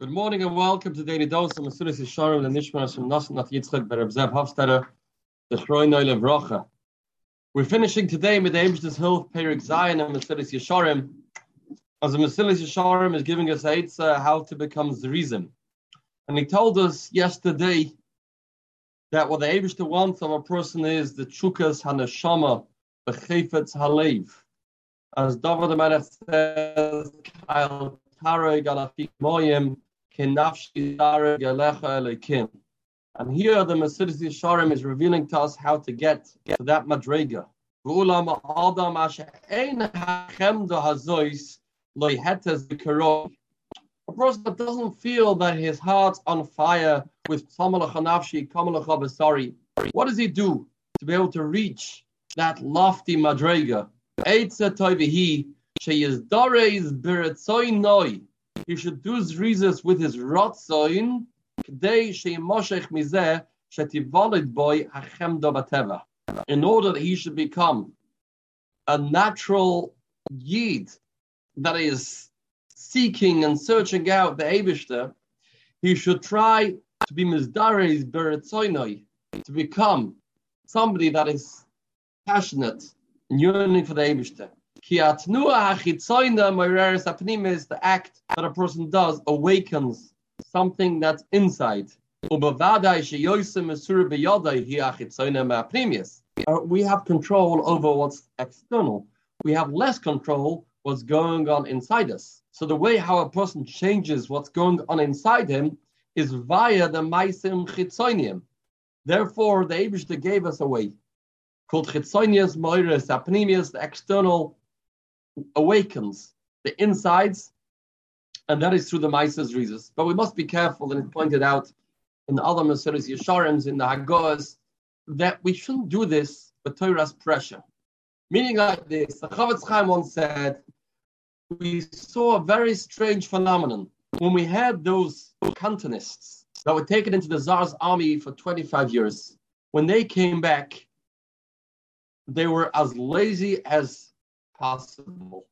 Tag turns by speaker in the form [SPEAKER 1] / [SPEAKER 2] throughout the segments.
[SPEAKER 1] Good morning and welcome to Daily Dose of Mesilas Yesharim and Nishmas from Nasan Naf Yitzchak Bereb Zev Hofstadter, the Shroinoy Levrocha. We're finishing today with the Abish's Hill, Perek Zayin and Mesilas Yesharim. As the Mesilas Yesharim is giving us aids uh, how to become Zerizim. And he told us yesterday that what the Abishter wants of a person is the Chukas Hanashama, the Chayfetz Halev. As the Melech says, Kyle Tareg Alafik Moyim, and here the Mesilas Yesharim is revealing to us how to get to that madrega. A person that doesn't feel that his heart's on fire with Sorry, what does he do to be able to reach that lofty madrega? She is Dore's Biritzoy He should do zrizas with his rotzoin, k'dei sheimoshech mizeh shetivolid boy hachemdo bateva. In order that he should become a natural yid that is seeking and searching out the Abishter, he should try to be mizdares beretzoinoi, to become somebody that is passionate and yearning for the Abishter. The act that a person does awakens something that's inside. Uh, we have control over what's external. We have less control what's going on inside us. So the way how a person changes what's going on inside him is via the maisim chitzonium. Therefore, the Abishta gave us a way called chitzonius moiris apnemius, the external awakens the insides, and that is through the Mises Rizas. But we must be careful, and it's pointed out in the other Mesilas Yesharims, in the Hagos, that we shouldn't do this with Torah's pressure. Meaning like this, the Chofetz Chaim once said, we saw a very strange phenomenon when we had those Cantonists that were taken into the Tsar's army for 25 years. When they came back, they were as lazy as possible.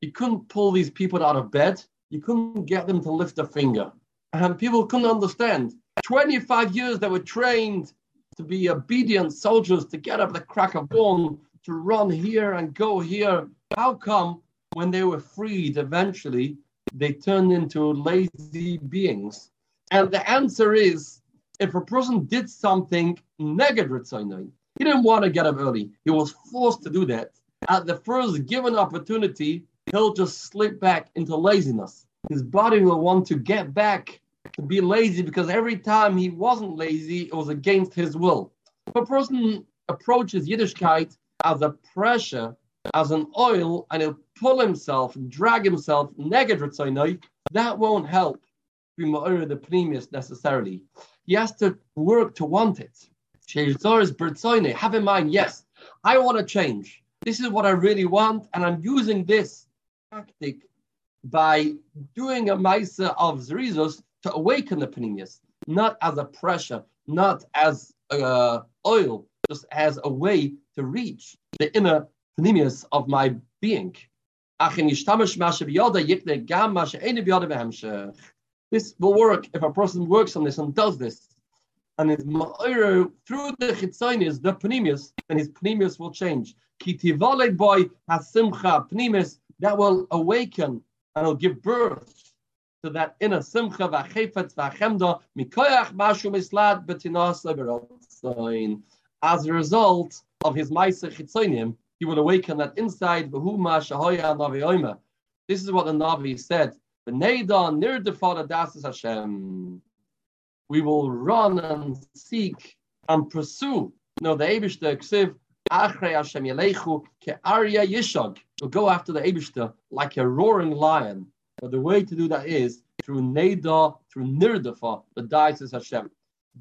[SPEAKER 1] You couldn't pull these people out of bed. You couldn't get them to lift a finger. And people couldn't understand. 25 years they were trained to be obedient soldiers, to get up the crack of dawn, to run here and go here. How come when they were freed eventually, they turned into lazy beings? And the answer is if a person did something negative, he didn't want to get up early. He was forced to do that at the first given opportunity, he'll just slip back into laziness. His body will want to get back to be lazy because every time he wasn't lazy, it was against his will. If a person approaches Yiddishkeit as a pressure, as an oil, and he'll pull himself, drag himself, negative that won't help the premius necessarily. He has to work to want it. Have in mind, yes, I want to change. This is what I really want, and I'm using this tactic by doing a Maisa of Zerizos to awaken the Panemius, not as a pressure, not as uh, oil, just as a way to reach the inner Panemius of my being. This will work if a person works on this and does this. And his ma'iru through the chitzonius, the panemius, then his panemius will change. Kitivaled boy has simcha pnimis that will awaken and will give birth to that inner simcha v'chefetz v'chemda mikoyach mashu mislad betinas As a result of his ma'aser chitzonim, he will awaken that inside v'huma shahoya navi This is what the Navi said. The near the Father Hashem. We will run and seek and pursue. No, the Abish the Ksiv Achrei Hashem Yelechu Ke Arya Yishag. Will go after the Abishta like a roaring lion. But the way to do that is through Neda, through Nirdafa, the diocese Hashem.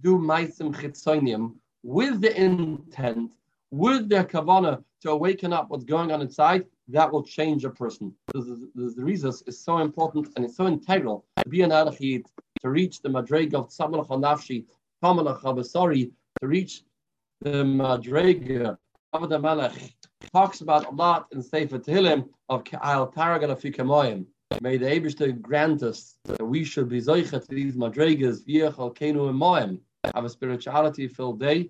[SPEAKER 1] Do Maisim Chitzonim with the intent, with the kavana to awaken up what's going on inside, that will change a person. The, the, the reason is so important and it's so integral to be an Alachid, to reach the Madreg of Tzamalach Nafshi, Kamalach Abasari, to reach the madreg of the Melech talks about a lot in Sefer Tehillim of Al Taragan of Fikamoyim. May the Abishter grant us that we should be Zoichet to these Madregas, Viech, Alkenu, and Moem. Have a spirituality filled day.